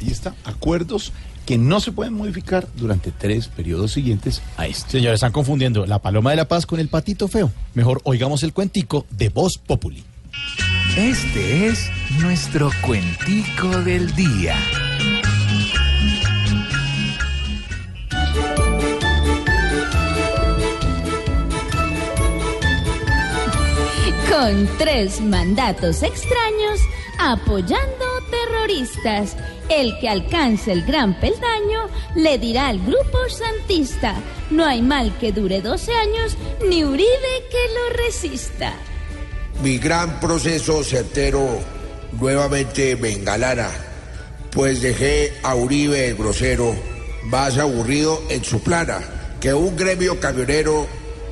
Ahí está, acuerdos que no se pueden modificar durante tres periodos siguientes a este. Señores, están confundiendo la paloma de la paz con el patito feo. Mejor oigamos el cuentico de Voz Populi. Este es nuestro cuentico del día. Con tres mandatos extraños apoyando terroristas. El que alcance el gran peldaño le dirá al grupo santista, no hay mal que dure 12 años, ni Uribe que lo resista. Mi gran proceso certero nuevamente me engalana, pues dejé a Uribe el grosero más aburrido en su plana que un gremio camionero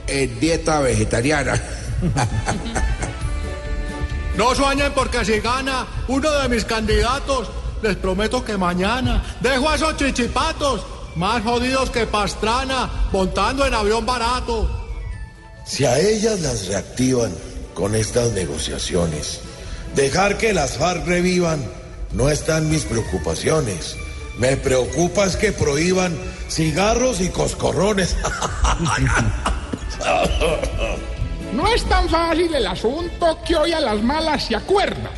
en dieta vegetariana. No sueñen porque si gana uno de mis candidatos, les prometo que mañana dejo a esos chichipatos más jodidos que Pastrana montando en avión barato. Si a ellas las reactivan con estas negociaciones, dejar que las FARC revivan no están mis preocupaciones. Me preocupa es que prohíban cigarros y coscorrones. No es tan fácil el asunto que hoy a las malas se acuerda.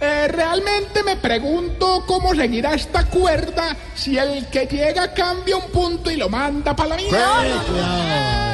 Eh, realmente me pregunto cómo seguirá esta cuerda si el que llega cambia un punto y lo manda para la mierda.